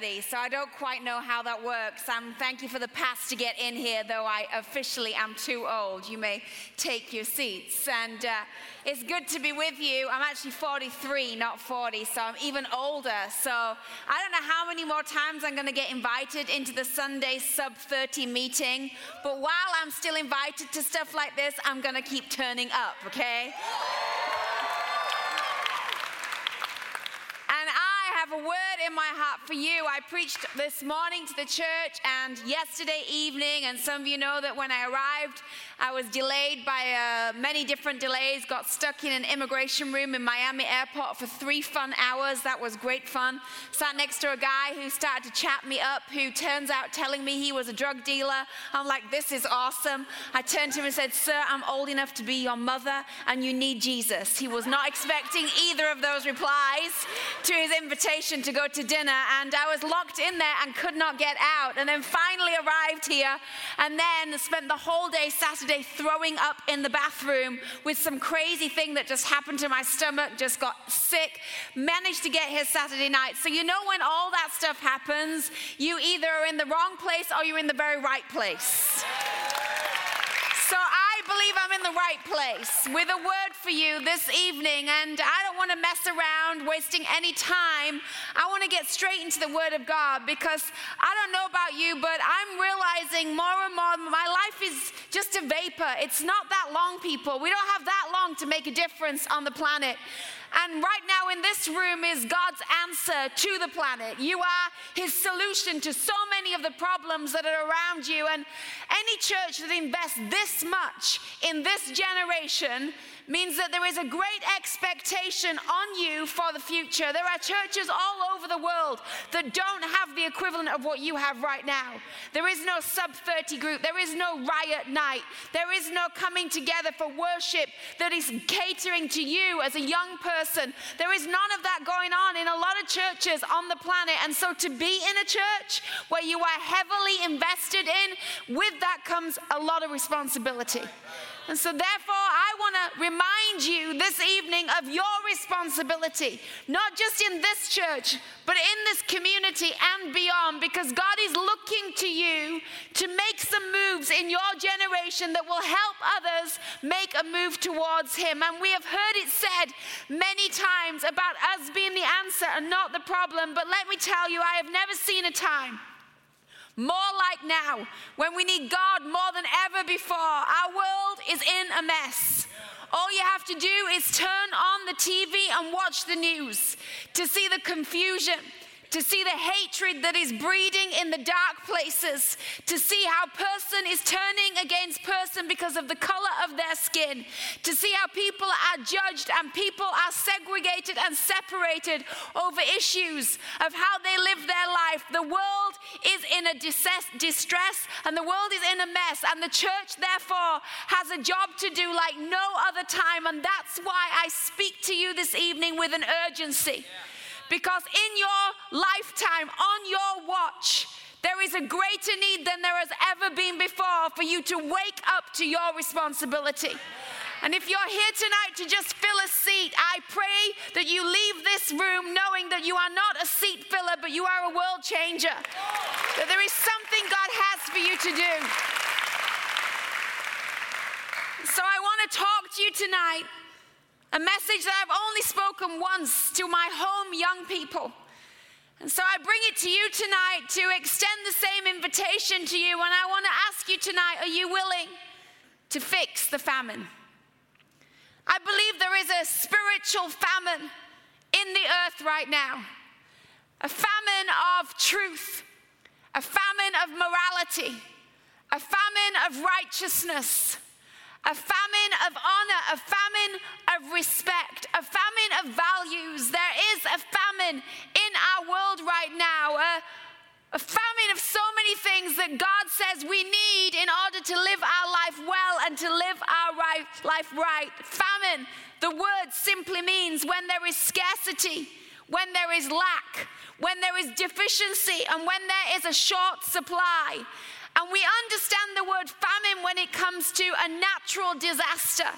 30, so I don't quite know how that works. Um, thank you for the pass to get in here, though I officially am too old. You may take your seats. And uh, it's good to be with you. I'm actually 43, not 40, so I'm even older. So I don't know how many more times I'm going to get invited into the Sunday sub 30 meeting, but while I'm still invited to stuff like this, I'm going to keep turning up, okay? Have a word in my heart for you. I preached this morning to the church and yesterday evening, and some of you know that when I arrived, I was delayed by uh, many different delays, got stuck in an immigration room in Miami airport for three fun hours. That was great fun. Sat next to a guy who started to chat me up, who turns out telling me he was a drug dealer. I'm like, this is awesome. I turned to him and said, Sir, I'm old enough to be your mother, and you need Jesus. He was not expecting either of those replies to his invitation to go to dinner, and I was locked in there and could not get out. And then finally arrived here, and then spent the whole day Saturday throwing up in the bathroom with some crazy thing that just happened to my stomach, just got sick. Managed to get here Saturday night. So, you know, when all that stuff happens, you either are in the wrong place or you're in the very right place. So, I believe I'm in the right place with a word for you this evening, and I don't want to mess around wasting any time. I want to get straight into the Word of God because I don't know about you, but I'm realizing more and more my life is just a vapor. It's not that long, people. We don't have that long to make a difference on the planet. And right now in this room is God's answer to the planet. You are His solution to so many of the problems that are around you. And any church that invests this much in this generation means that there is a great expectation on you for the future. There are churches all over the world that don't have the equivalent of what you have right now. There is no sub 30 group, there is no riot night, there is no coming together for worship that is catering to you as a young person. There is none of that going on in a lot of churches on the planet. And so to be in a church where you are heavily invested in, with that comes a lot of responsibility. And so, therefore, I want to remind you this evening of your responsibility, not just in this church, but in this community and beyond, because God is looking to you to make some moves in your generation that will help others make a move towards Him. And we have heard it said many times about us being the answer and not the problem. But let me tell you, I have never seen a time more like now, when we need God more than ever before. Our world is in a mess. All you have to do is turn on the TV and watch the news to see the confusion, to see the hatred that is breeding in the dark places, to see how person is turning against person because of the color of their skin, to see how people are judged and people are segregated and separated over issues of how they live their life. The world is in a distress and the world is in a mess, and the church, therefore, has a job to do like no other time. And that's why I speak to you this evening with an urgency. Yeah because in your lifetime, on your watch, there is a greater need than there has ever been before for you to wake up to your responsibility. And if you're here tonight to just fill a seat, I pray that you leave this room knowing that you are not a seat filler, but you are a world changer. That there is something God has for you to do. So I want to talk to you tonight a message that I've only spoken once to my home young people. And so I bring it to you tonight to extend the same invitation to you. And I want to ask you tonight are you willing to fix the famine? I believe there is a spiritual famine in the earth right now a famine of truth, a famine of morality, a famine of righteousness a famine of honor, a famine of respect, a famine of values. There is a famine in our world right now, a, a famine of so many things that God says we need in order to live our life well and to live our right, life right. Famine, the word simply means when there is scarcity, when there is lack, when there is deficiency, and when there is a short supply. And we understand the word famine when it comes to a natural disaster.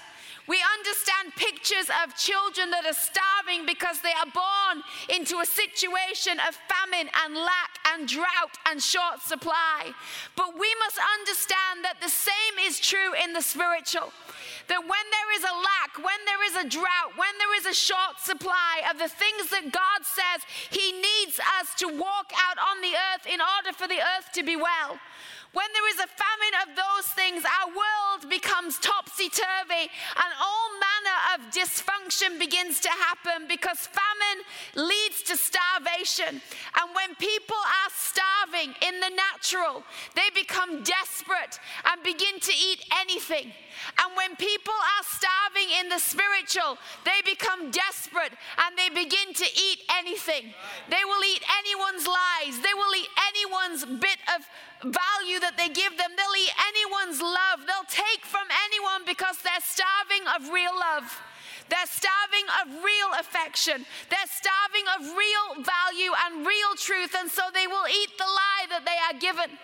We understand pictures of children that are starving because they are born into a situation of famine and lack and drought and short supply. But we must understand that the same is true in the spiritual. That when there is a lack, when there is a drought, when there is a short supply of the things that God says He needs us to walk out on the earth in order for the earth to be well. When there is a famine of those things, our world becomes topsy turvy and all manner of dysfunction begins to happen because famine leads to starvation. And when people are starving in the natural, they become desperate and begin to eat anything. And when people are starving in the spiritual, they become desperate and they begin to eat anything. They will eat anyone's lies, they will eat anyone's bit of value that they give them. They'll eat anyone's love. They'll take from anyone because they're starving of real love. They're starving of real affection. They're starving of real value and real truth. And so they will eat the lie that they are given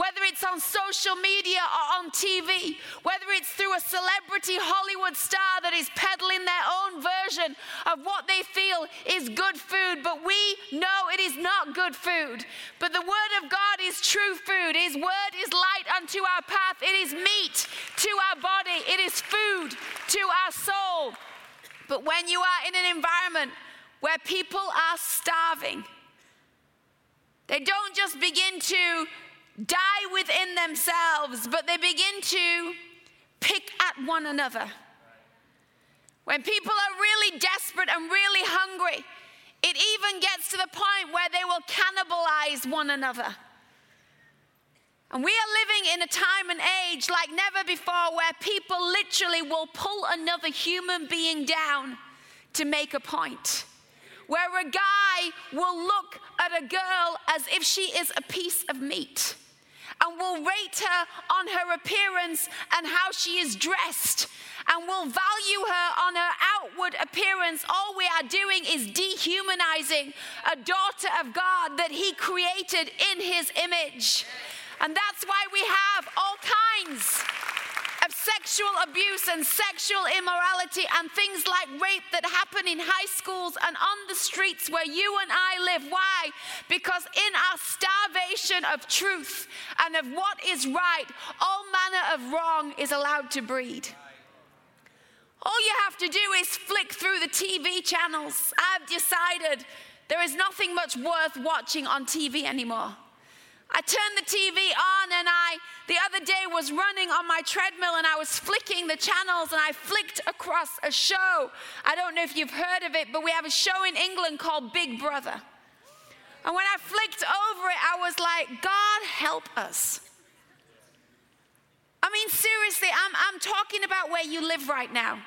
whether it's on social media or on TV, whether it's through a celebrity Hollywood star that is peddling their own version of what they feel is good food, but we know it is not good food. But the Word of God is true food. His Word is light unto our path, it is meat to our body, it is food to our soul. But when you are in an environment where people are starving, they don't just begin to die within themselves, but they begin to pick at one another. When people are really desperate and really hungry, it even gets to the point where they will cannibalize one another. And we are living in a time and age like never before where people literally will pull another human being down to make a point. Where a guy will look at a girl as if she is a piece of meat and will rate her on her appearance and how she is dressed and will value her on her outward appearance, all we are doing is dehumanizing a daughter of God that He created in His image. And that's why we have all kinds sexual abuse and sexual immorality and things like rape that happen in high schools and on the streets where you and I live. Why? Because in our starvation of truth and of what is right, all manner of wrong is allowed to breed. All you have to do is flick through the TV channels. I've decided there is nothing much worth watching on TV anymore. I turned the TV on and I, the other day, was running on my treadmill and I was flicking the channels and I flicked across a show. I don't know if you've heard of it, but we have a show in England called Big Brother. And when I flicked over it, I was like, God help us. I mean, seriously, I'm, I'm talking about where you live right now.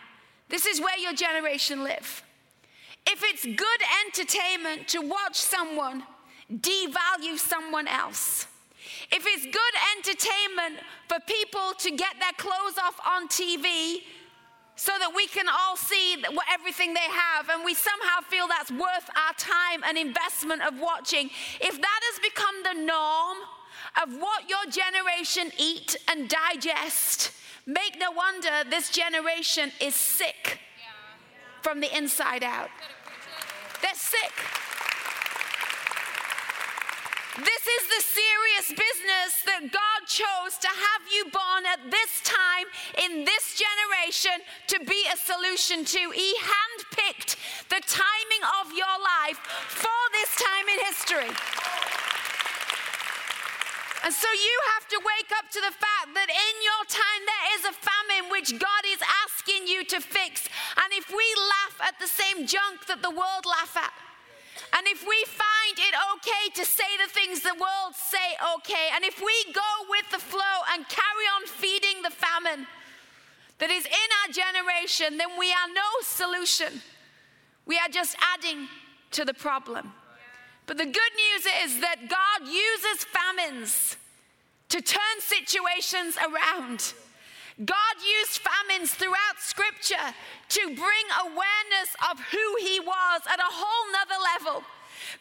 This is where your generation live. If it's good entertainment to watch someone devalue someone else. If it's good entertainment for people to get their clothes off on TV so that we can all see what, everything they have and we somehow feel that's worth our time and investment of watching, if that has become the norm of what your generation eat and digest, make no wonder this generation is sick from the inside out. They're sick. This is the serious business that God chose to have you born at this time in this generation to be a solution to. He handpicked the timing of your life for this time in history. And so you have to wake up to the fact that in your time there is a famine which God is asking you to fix. And if we laugh at the same junk that the world laugh at, and if we find it okay to say the things the world say okay, and if we go with the flow and carry on feeding the famine that is in our generation, then we are no solution. We are just adding to the problem. But the good news is that God uses famines to turn situations around. God used famines throughout Scripture to bring awareness of who He was at a whole nother level.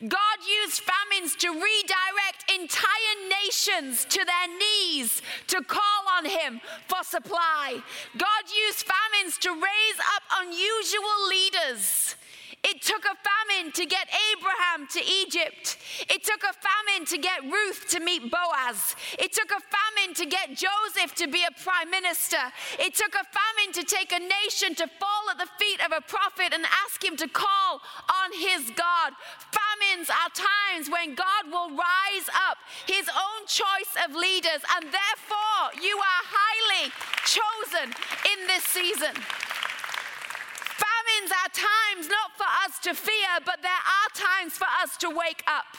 God used famines to redirect entire nations to their knees to call on Him for supply. God used famines to raise up unusual leaders it took a famine to get Abraham to Egypt. It took a famine to get Ruth to meet Boaz. It took a famine to get Joseph to be a prime minister. It took a famine to take a nation to fall at the feet of a prophet and ask him to call on his God. Famines are times when God will rise up his own choice of leaders, and therefore you are highly chosen in this season. Famines are times not for us to fear, but there are times for us to wake up.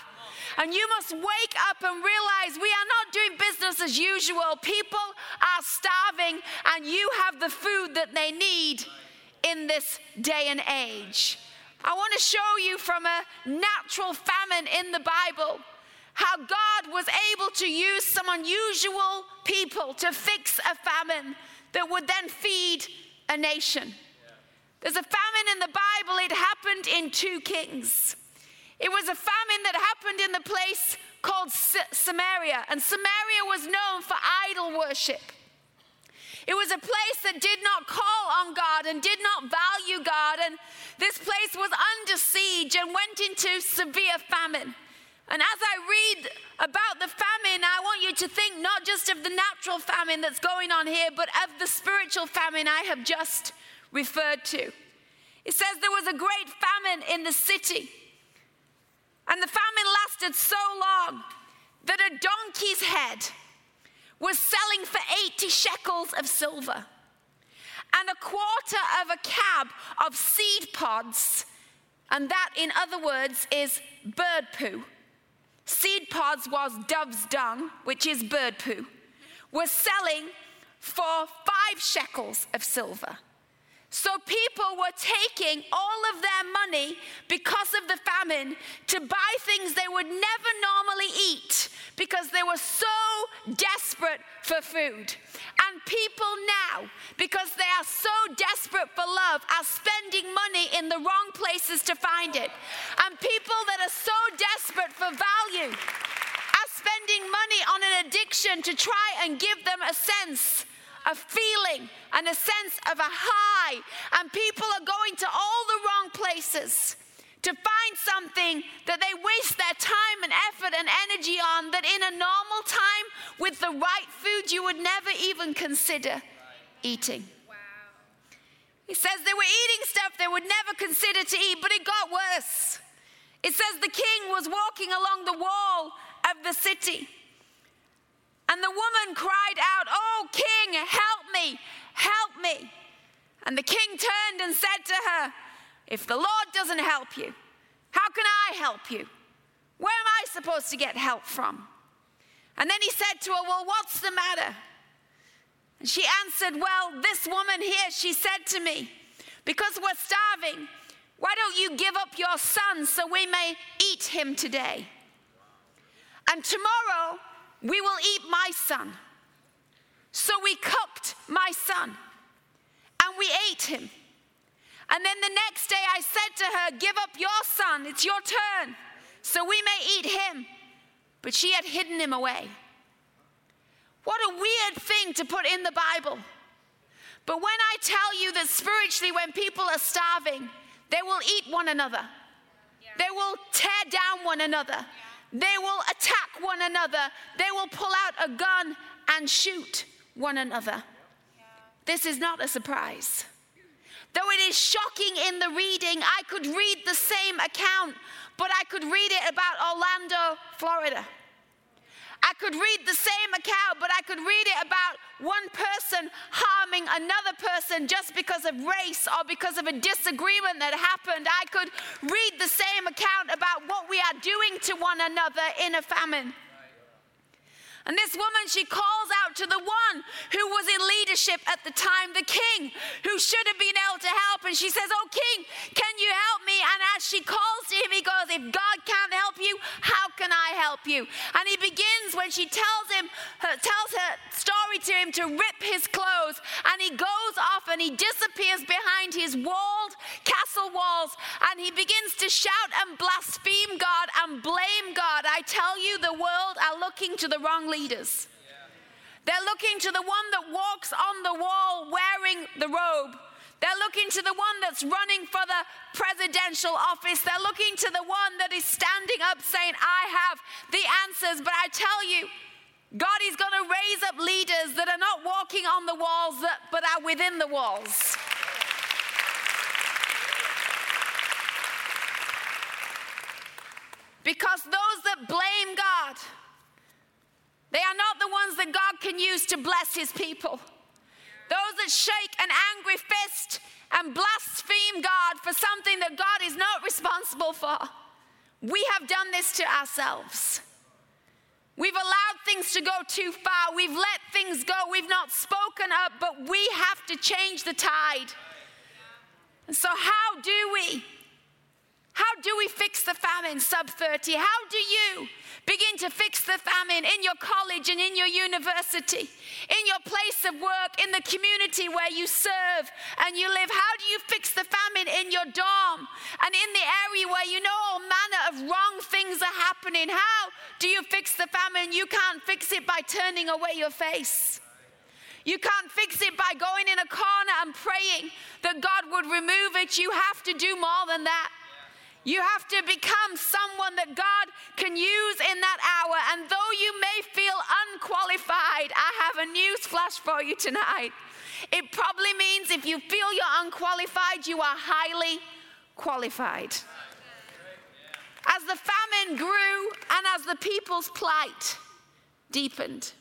And you must wake up and realize we are not doing business as usual. People are starving, and you have the food that they need in this day and age. I want to show you from a natural famine in the Bible how God was able to use some unusual people to fix a famine that would then feed a nation. There's a famine in the Bible, it happened in 2 Kings. It was a famine that happened in the place called Samaria, and Samaria was known for idol worship. It was a place that did not call on God and did not value God, and this place was under siege and went into severe famine. And as I read about the famine, I want you to think not just of the natural famine that's going on here, but of the spiritual famine I have just referred to. It says there was a great famine in the city, and the famine lasted so long that a donkey's head was selling for 80 shekels of silver, and a quarter of a cab of seed pods, and that, in other words, is bird poo. Seed pods was dove's dung, which is bird poo, was selling for five shekels of silver. So people were taking all of their money because of the famine to buy things they would never normally eat because they were so desperate for food. And people now, because they are so desperate for love, are spending money in the wrong places to find it. And people that are so desperate for value are spending money on an addiction to try and give them a sense a feeling and a sense of a high. And people are going to all the wrong places to find something that they waste their time and effort and energy on that in a normal time with the right food you would never even consider eating. Wow. He says they were eating stuff they would never consider to eat, but it got worse. It says the king was walking along the wall of the city and the woman cried out, Oh, king, help me, help me. And the king turned and said to her, If the Lord doesn't help you, how can I help you? Where am I supposed to get help from? And then he said to her, Well, what's the matter? And she answered, Well, this woman here, she said to me, Because we're starving, why don't you give up your son so we may eat him today? And tomorrow we will eat my son. So we cooked my son and we ate him. And then the next day I said to her, Give up your son, it's your turn, so we may eat him. But she had hidden him away. What a weird thing to put in the Bible. But when I tell you that spiritually, when people are starving, they will eat one another, they will tear down one another. They will attack one another. They will pull out a gun and shoot one another. This is not a surprise. Though it is shocking in the reading, I could read the same account, but I could read it about Orlando, Florida. I could read the same account, but I could read it about one person harming another person just because of race or because of a disagreement that happened. I could read the same account about what we are doing to one another in a famine. And this woman, she calls out to the one who was in leadership at the time, the king, who should have been able to help. And she says, Oh, king, can you help me? And as she calls to him, he goes, If God can't help you, how can I help help you. And he begins when she tells him, her, tells her story to him to rip his clothes. And he goes off and he disappears behind his walled castle walls. And he begins to shout and blaspheme God and blame God. I tell you, the world are looking to the wrong leaders. They're looking to the one that walks on the wall wearing the robe. They're looking to the one that's running for the presidential office. They're looking to the one that is standing up saying, I have the answers. But I tell you, God is going to raise up leaders that are not walking on the walls, but are within the walls. Because those that blame God, they are not the ones that God can use to bless his people. Those that shake an angry fist and blaspheme God for something that God is not responsible for. We have done this to ourselves. We've allowed things to go too far. We've let things go. We've not spoken up, but we have to change the tide. And so, how do we? How do we fix the famine sub 30? How do you begin to fix the famine in your college and in your university, in your place of work, in the community where you serve and you live? How do you fix the famine in your dorm and in the area where you know all manner of wrong things are happening? How do you fix the famine? You can't fix it by turning away your face. You can't fix it by going in a corner and praying that God would remove it. You have to do more than that. You have to become someone that God can use in that hour. And though you may feel unqualified, I have a news flash for you tonight. It probably means if you feel you're unqualified, you are highly qualified. As the famine grew and as the people's plight deepened,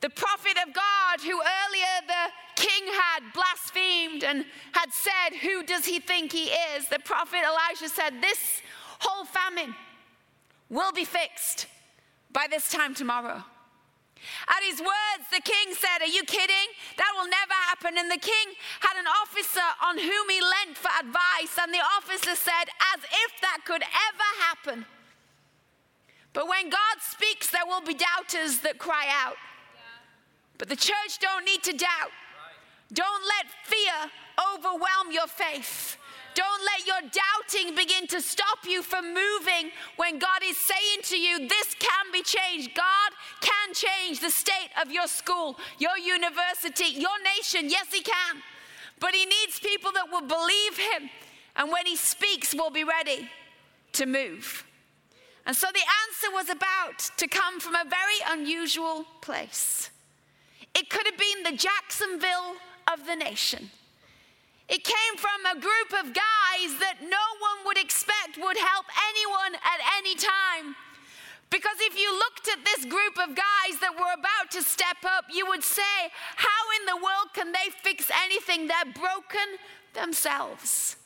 the prophet of God, who earlier the king had blasphemed and had said, Who does he think he is? The prophet Elisha said, This whole famine will be fixed by this time tomorrow. At his words, the king said, Are you kidding? That will never happen. And the king had an officer on whom he lent for advice, and the officer said, As if that could ever happen. But when God speaks, there will be doubters that cry out. But the church don't need to doubt. Don't let fear overwhelm your faith. Don't let your doubting begin to stop you from moving when God is saying to you, This can be changed. God can change the state of your school, your university, your nation. Yes, He can. But He needs people that will believe Him. And when He speaks, will be ready to move. And so the answer was about to come from a very unusual place. It could have been the Jacksonville of the nation. It came from a group of guys that no one would expect would help anyone at any time. Because if you looked at this group of guys that were about to step up, you would say, How in the world can they fix anything? They're broken themselves.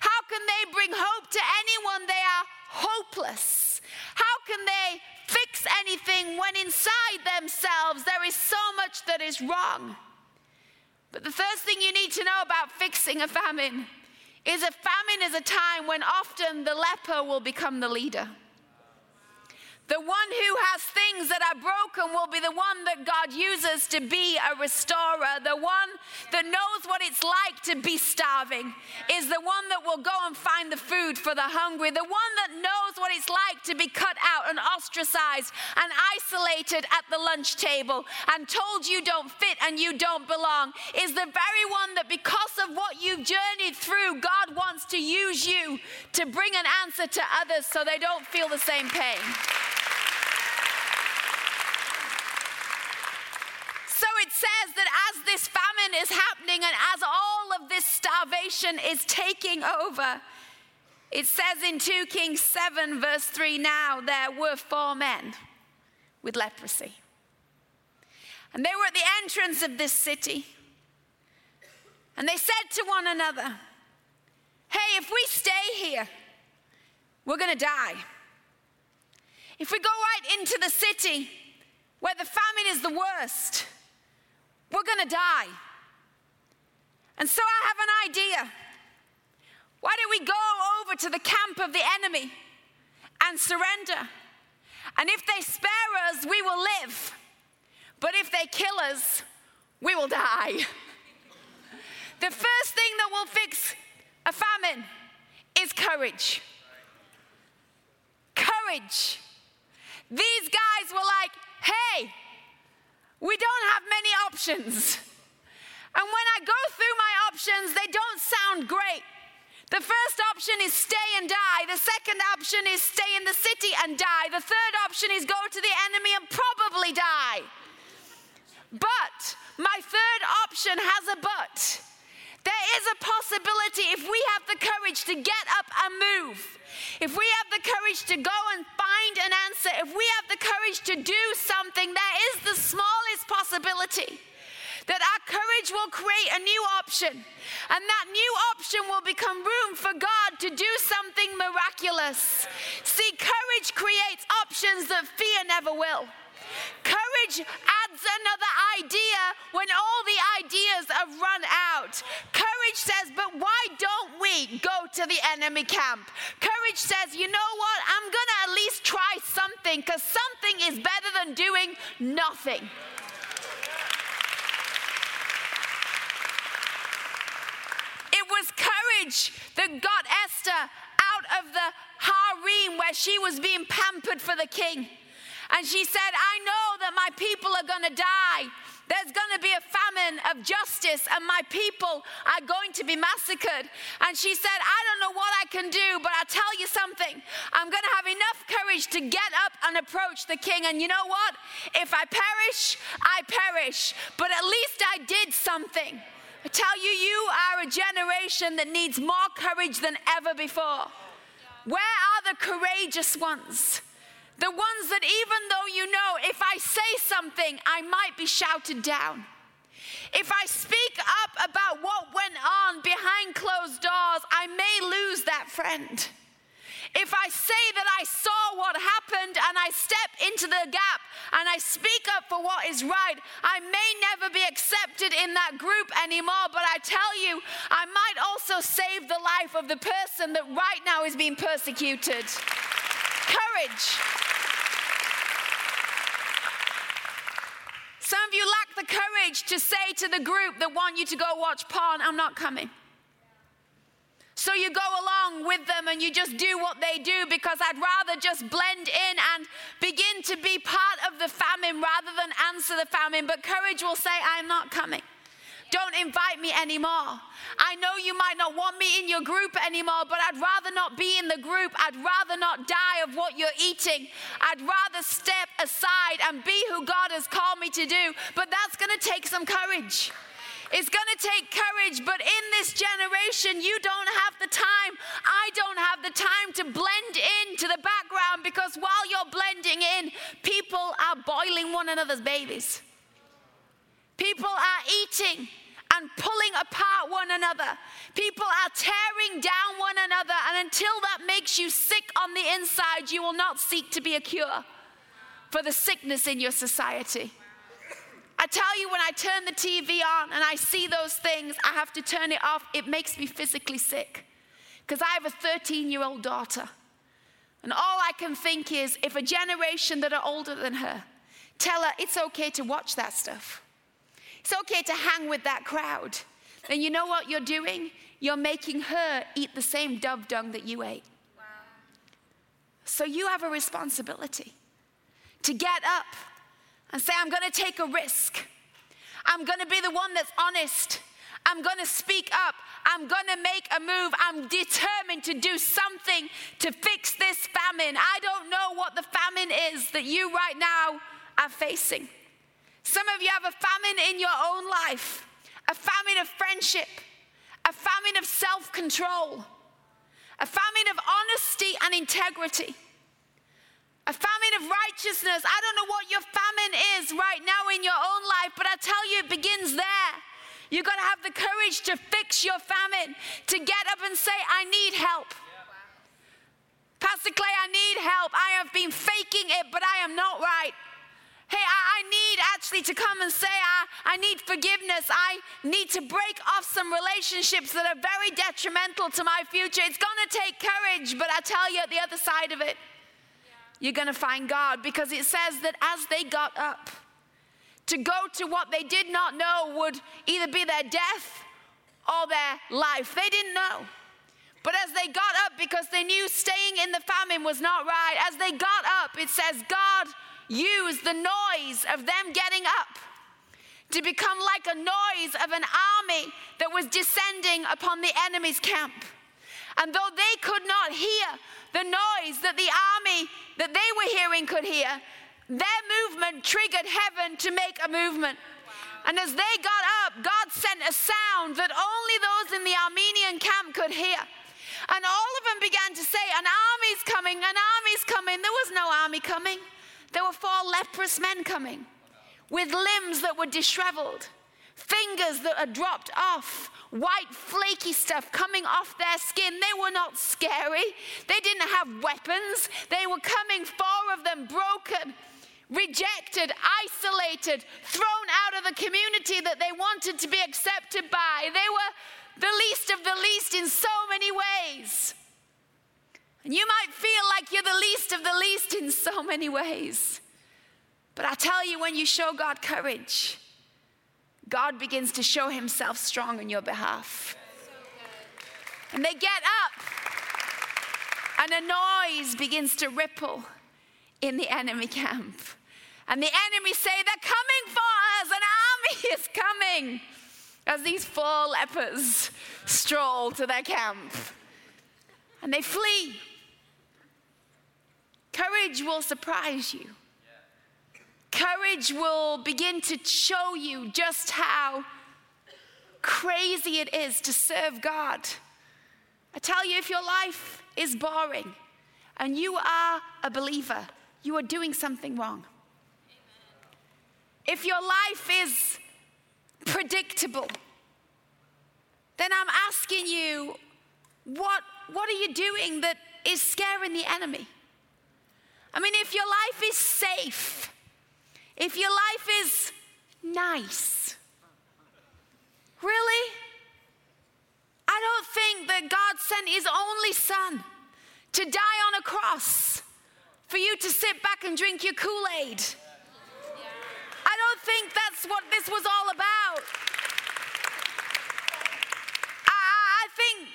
How can they bring hope to anyone? They are hopeless. How can they fix anything when inside themselves there is so much that is wrong. But the first thing you need to know about fixing a famine is a famine is a time when often the leper will become the leader. The one who has things that are broken will be the one that God uses to be a restorer. The one that knows what it's like to be starving is the one that will go and find the food for the hungry. The one that knows what it's like to be cut out and ostracized and isolated at the lunch table and told you don't fit and you don't belong is the very one that, because of what you've journeyed through, God wants to use you to bring an answer to others so they don't feel the same pain. So it says that as this famine is happening and as all of this starvation is taking over, it says in 2 Kings 7, verse 3 now there were four men with leprosy. And they were at the entrance of this city. And they said to one another, Hey, if we stay here, we're going to die. If we go right into the city where the famine is the worst, we're going to die. And so I have an idea. Why don't we go over to the camp of the enemy and surrender? And if they spare us, we will live. But if they kill us, we will die. the first thing that will fix a famine is courage. Courage. These guys were like, hey, we don't have many options. And when I go through my options, they don't sound great. The first option is stay and die. The second option is stay in the city and die. The third option is go to the enemy and probably die. But my third option has a but. There is a possibility if we have the courage to get up and move, if we have the courage to go and find an answer, if we have the courage to do something, there is the smallest possibility that our courage will create a new option. And that new option will become room for God to do something miraculous. See, courage creates options that fear never will. Courage adds another idea when all the ideas have run out. Courage says, but why don't we go to the enemy camp? Courage says, you know what? I'm going to at least try something because something is better than doing nothing. It was courage that got Esther out of the harem where she was being pampered for the king. And she said, I know that my people are going to die. There's going to be a famine of justice, and my people are going to be massacred. And she said, I don't know what I can do, but I'll tell you something. I'm going to have enough courage to get up and approach the king. And you know what? If I perish, I perish. But at least I did something. I tell you, you are a generation that needs more courage than ever before. Where are the courageous ones? The ones that, even though you know, if I say something, I might be shouted down. If I speak up about what went on behind closed doors, I may lose that friend. If I say that I saw what happened and I step into the gap and I speak up for what is right, I may never be accepted in that group anymore. But I tell you, I might also save the life of the person that right now is being persecuted. Courage. Some of you lack the courage to say to the group that want you to go watch porn, I'm not coming. So you go along with them and you just do what they do because I'd rather just blend in and begin to be part of the famine rather than answer the famine. But courage will say, I'm not coming. Don't invite me anymore. I know you might not want me in your group anymore, but I'd rather not be in the group. I'd rather not die of what you're eating. I'd rather step aside and be who God has called me to do. But that's going to take some courage. It's going to take courage, but in this generation, you don't have the time. I don't have the time to blend into the background because while you're blending in, people are boiling one another's babies. People are eating and pulling apart one another. People are tearing down one another. And until that makes you sick on the inside, you will not seek to be a cure for the sickness in your society. I tell you, when I turn the TV on and I see those things, I have to turn it off. It makes me physically sick because I have a 13 year old daughter. And all I can think is if a generation that are older than her tell her it's okay to watch that stuff, it's okay to hang with that crowd, And you know what you're doing? You're making her eat the same dove dung that you ate. Wow. So you have a responsibility to get up and say, I'm going to take a risk. I'm going to be the one that's honest. I'm going to speak up. I'm going to make a move. I'm determined to do something to fix this famine. I don't know what the famine is that you right now are facing. Some of you have a famine in your own life, a famine of friendship, a famine of self control, a famine of honesty and integrity a famine of righteousness. I don't know what your famine is right now in your own life, but I tell you, it begins there. You've got to have the courage to fix your famine, to get up and say, I need help. Pastor Clay, I need help. I have been faking it, but I am not right. Hey, I, I, need actually to come and say, I, I need forgiveness. I need to break off some relationships that are very detrimental to my future. It's going to take courage, but I tell you, at the other side of it, you're going to find God because it says that as they got up to go to what they did not know would either be their death or their life, they didn't know. But as they got up, because they knew staying in the famine was not right, as they got up, it says God used the noise of them getting up to become like a noise of an army that was descending upon the enemy's camp. And though they could not hear the noise that the army that they were hearing could hear, their movement triggered heaven to make a movement. And as they got up, God sent a sound that only those in the Aramean camp could hear. And all of them began to say, An army's coming, an army's coming. There was no army coming. There were four leprous men coming with limbs that were disheveled, fingers that had dropped off, white flaky stuff coming off their skin. They were not scary. They didn't have weapons. They were coming, four of them broken, rejected, isolated, thrown out of the community that they wanted to be accepted by. They were the least of the least in so many ways. And you might feel like you're the least of the least in so many ways. But I tell you, when you show God courage, God begins to show himself strong on your behalf. And they get up, and a noise begins to ripple in the enemy camp. And the enemy say, They're coming for us, an army is coming as these four lepers stroll to their camp and they flee. Courage will surprise you. Courage will begin to show you just how crazy it is to serve God. I tell you, if your life is boring and you are a believer, you are doing something wrong. If your life is predictable, then I'm asking you, what, what are you doing that is scaring the enemy? I mean, if your life is safe, if your life is nice, really? I don't think that God sent his only son to die on a cross for you to sit back and drink your Kool Aid. I don't think that's what this was all about. I, I think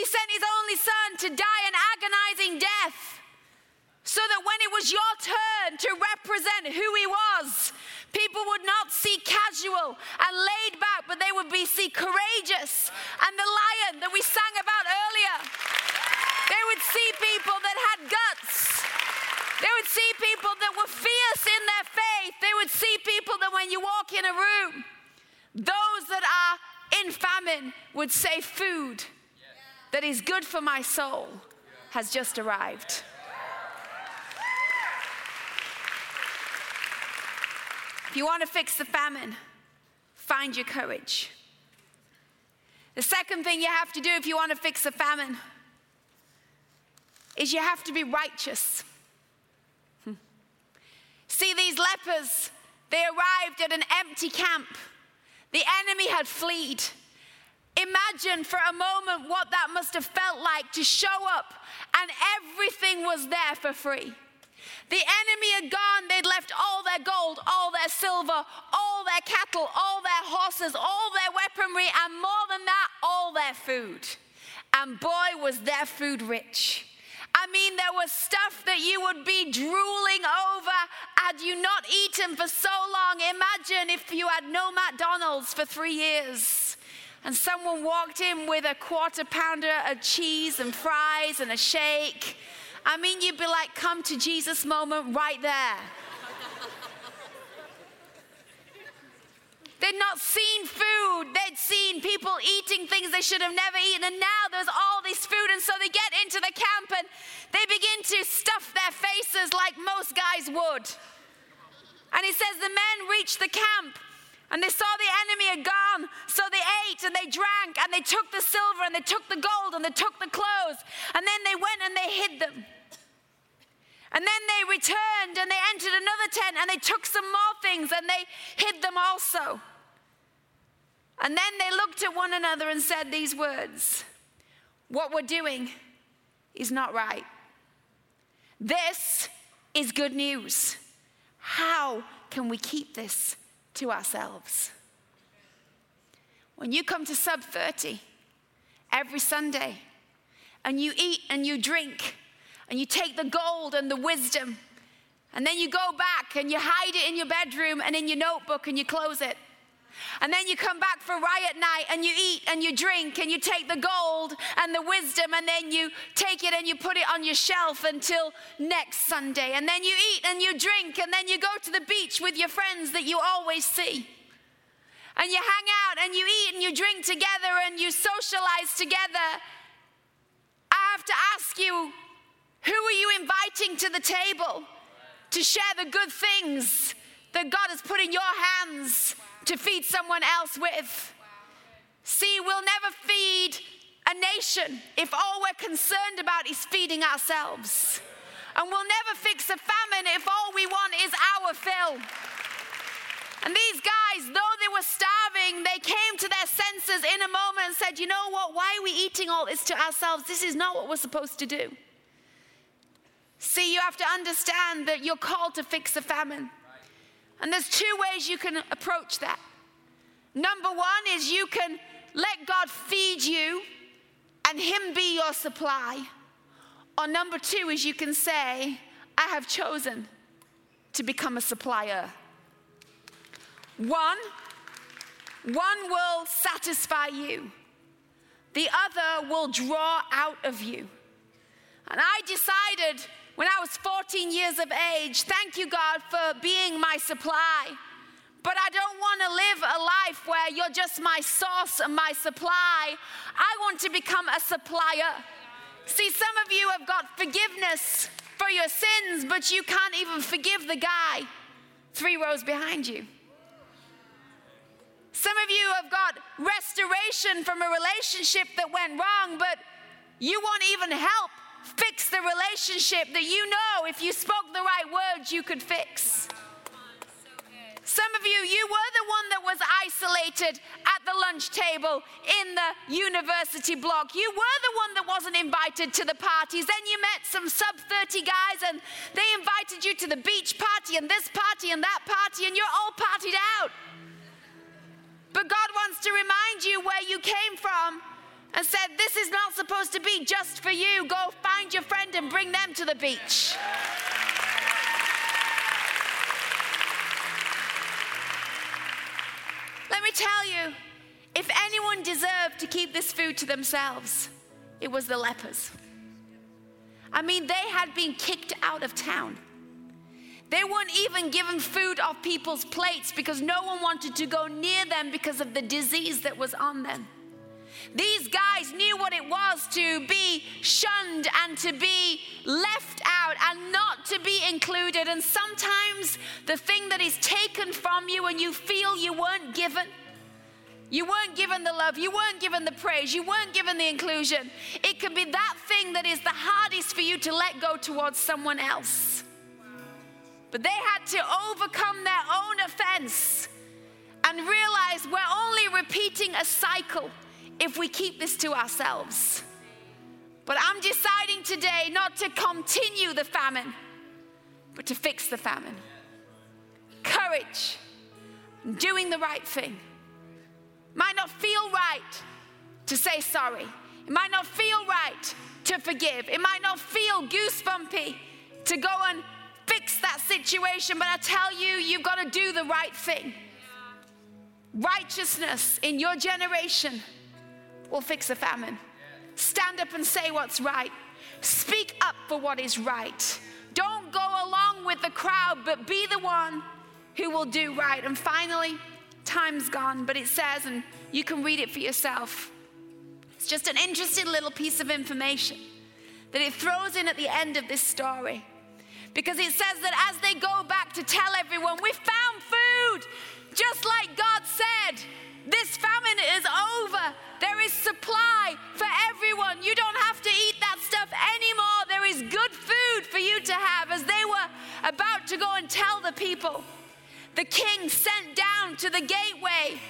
he sent his only son to die an agonizing death so that when it was your turn to represent who he was, people would not see casual and laid back, but they would be see courageous. And the lion that we sang about earlier, they would see people that had guts. They would see people that were fierce in their faith. They would see people that when you walk in a room, those that are in famine would say, Food that is good for my soul has just arrived. If you want to fix the famine, find your courage. The second thing you have to do if you want to fix the famine is you have to be righteous. Hmm. See, these lepers, they arrived at an empty camp. The enemy had fled. Imagine for a moment what that must have felt like to show up and everything was there for free. The enemy had gone, they'd left all their gold, all their silver, all their cattle, all their horses, all their weaponry, and more than that, all their food. And boy, was their food rich. I mean, there was stuff that you would be drooling over had you not eaten for so long. Imagine if you had no McDonald's for three years and someone walked in with a quarter pounder of cheese and fries and a shake I mean, you'd be like, come to Jesus moment right there. They'd not seen food. They'd seen people eating things they should have never eaten. And now there's all this food. And so they get into the camp and they begin to stuff their faces like most guys would. And he says the men reached the camp and they saw the enemy had gone. So they ate and they drank and they took the silver and they took the gold and they took the clothes. And then they went and they hid them. And then they returned and they entered another tent and they took some more things and they hid them also. And then they looked at one another and said these words What we're doing is not right. This is good news. How can we keep this to ourselves? When you come to sub 30 every Sunday and you eat and you drink and you take the gold and the wisdom and then you go back and you hide it in your bedroom and in your notebook and you close it. And then you come back for riot night and you eat and you drink and you take the gold and the wisdom and then you take it and you put it on your shelf until next Sunday. And then you eat and you drink and then you go to the beach with your friends that you always see. And you hang out and you eat and you drink together and you socialize together. I have to ask you who are you inviting to the table to share the good things that God has put in your hands? To feed someone else with. See, we'll never feed a nation if all we're concerned about is feeding ourselves. And we'll never fix a famine if all we want is our fill. And these guys, though they were starving, they came to their senses in a moment and said, You know what? Why are we eating all this to ourselves? This is not what we're supposed to do. See, you have to understand that you're called to fix a famine. And there's two ways you can approach that. Number one is you can let God feed you and Him be your supply. Or number two is you can say, I have chosen to become a supplier. One, one will satisfy you. The other will draw out of you. And I decided when I was 14 years of age, thank you, God, for being my supply. But I don't want to live a life where you're just my source and my supply. I want to become a supplier. See, some of you have got forgiveness for your sins, but you can't even forgive the guy three rows behind you. Some of you have got restoration from a relationship that went wrong, but you won't even help fix the relationship that you know if you spoke the right words you could fix. Some of you, you were the one that was isolated at the lunch table in the university block. You were the one that wasn't invited to the parties. Then you met some sub 30 guys and they invited you to the beach party and this party and that party, and you're all partied out. But God wants to remind you where you came from and said, This is not supposed to be just for you. Go find your friend and bring them to the beach. Let me tell you, if anyone deserved to keep this food to themselves, it was the lepers. I mean, they had been kicked out of town. They weren't even given food off people's plates because no one wanted to go near them because of the disease that was on them. These guys knew what it was to be shunned and to be left out and not to be included. And sometimes the thing that is taken from you and you feel you weren't given. You weren't given the love, you weren't given the praise, you weren't given the inclusion. It could be that thing that is the hardest for you to let go towards someone else. But they had to overcome their own offense and realize we're only repeating a cycle if we keep this to ourselves. But I'm deciding today not to continue the famine, but to fix the famine. Courage, doing the right thing. Might not feel right to say sorry. It might not feel right to forgive. It might not feel goosebumpy to go and fix that situation, but I tell you, you've got to do the right thing. Righteousness in your generation will fix a famine. Stand up and say what's right. Speak up for what is right. Don't go along with the crowd, but be the one who will do right. And finally, time's gone, but it says, and you can read it for yourself. It's just an interesting little piece of information that it throws in at the end of this story. Because it says that as they go back to tell everyone, we found food, people, the king sent down to the gateway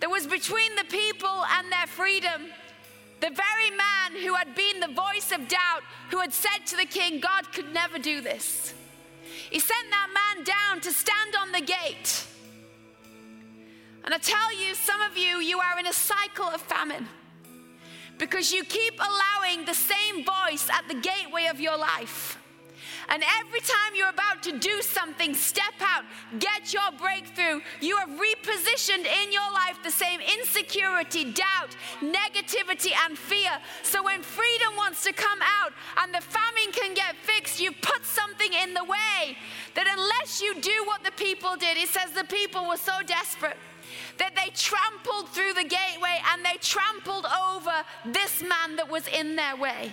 that was between the people and their freedom. The very man who had been the voice of doubt, who had said to the king, God could never do this. He sent that man down to stand on the gate. And I tell you, some of you, you are in a cycle of famine because you keep allowing the same voice at the gateway of your life. And every time you're about to do something, step out, get your breakthrough, you have repositioned in your life the same insecurity, doubt, negativity, and fear. So when freedom wants to come out and the famine can get fixed, you put something in the way that unless you do what the people did, it says the people were so desperate that they trampled through the gateway and they trampled over this man that was in their way.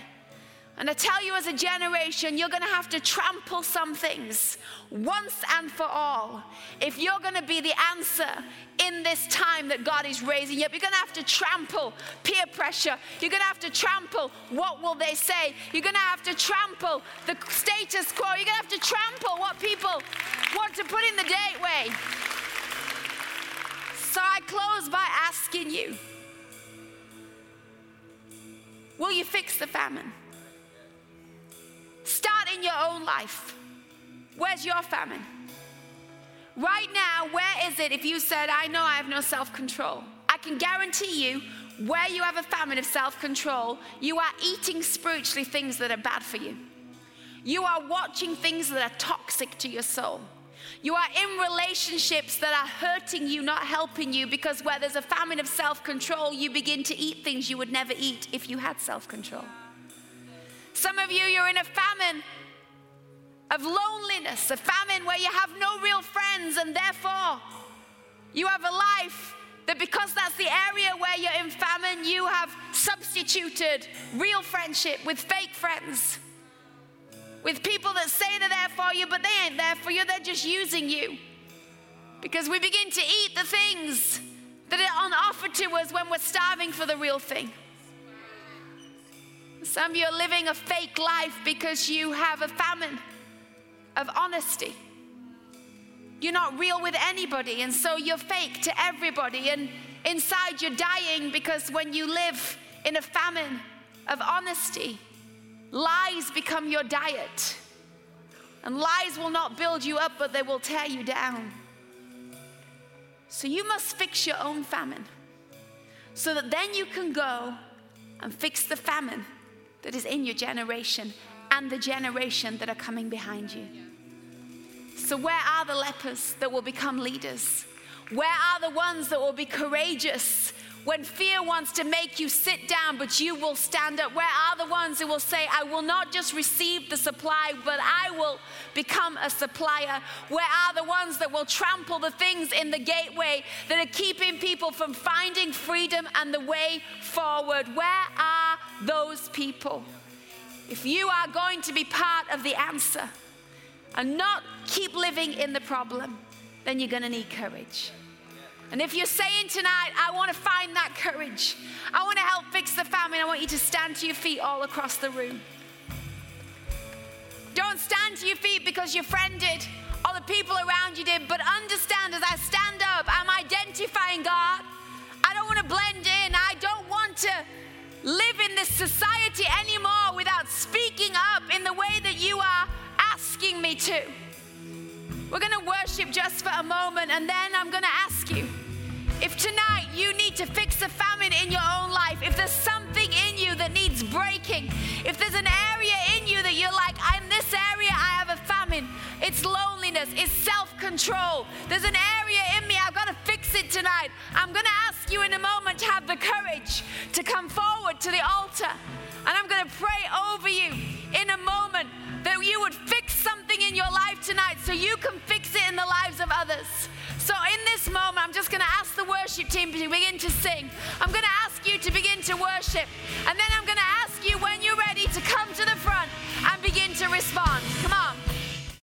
And I tell you, as a generation, you're going to have to trample some things once and for all. If you're going to be the answer in this time that God is raising up, you're going to have to trample peer pressure. You're going to have to trample what will they say. You're going to have to trample the status quo. You're going to have to trample what people want to put in the gateway. So I close by asking you Will you fix the famine? In your own life. Where's your famine? Right now, where is it if you said, I know I have no self control? I can guarantee you, where you have a famine of self control, you are eating spiritually things that are bad for you. You are watching things that are toxic to your soul. You are in relationships that are hurting you, not helping you, because where there's a famine of self control, you begin to eat things you would never eat if you had self control. Some of you, you're in a famine of loneliness, a famine where you have no real friends, and therefore you have a life that because that's the area where you're in famine, you have substituted real friendship with fake friends with people that say they're there for you, but they ain't there for you, they're just using you. Because we begin to eat the things that are on offer to us when we're starving for the real thing. Some of you are living a fake life because you have a famine of honesty. You're not real with anybody, and so you're fake to everybody. And inside, you're dying because when you live in a famine of honesty, Lies become your diet. And lies will not build you up, but they will tear you down. So you must fix your own famine so that then you can go and fix the famine that is in your generation and the generation that are coming behind you. So, where are the lepers that will become leaders? Where are the ones that will be courageous when fear wants to make you sit down, but you will stand up, where are the ones who will say, I will not just receive the supply, but I will become a supplier? Where are the ones that will trample the things in the gateway that are keeping people from finding freedom and the way forward? Where are those people? If you are going to be part of the answer and not keep living in the problem, then you're going to need courage. And if you're saying tonight, I want to find that courage, I want to help fix the famine, I want you to stand to your feet all across the room. Don't stand to your feet because your friend did or the people around you did, but understand as I stand up, I'm identifying God. I don't want to blend in. I don't want to live in this society anymore without speaking up in the way that you are asking me to. We're going to worship just for a moment, and then I'm going to ask you if tonight you need to fix a famine in your own life, if there's something in you that needs breaking, if there's an area in you that you're like, in this area I have a famine, it's loneliness, it's self control. There's an area in me, I've got to fix tonight, I'm going to ask you in a moment to have the courage to come forward to the altar. And I'm going to pray over you in a moment that you would fix something in your life tonight so you can fix it in the lives of others. So, in this moment, I'm just going to ask the worship team to begin to sing. I'm going to ask you to begin to worship. And then I'm going to ask you when you're ready to come to the front and begin to respond. Come on.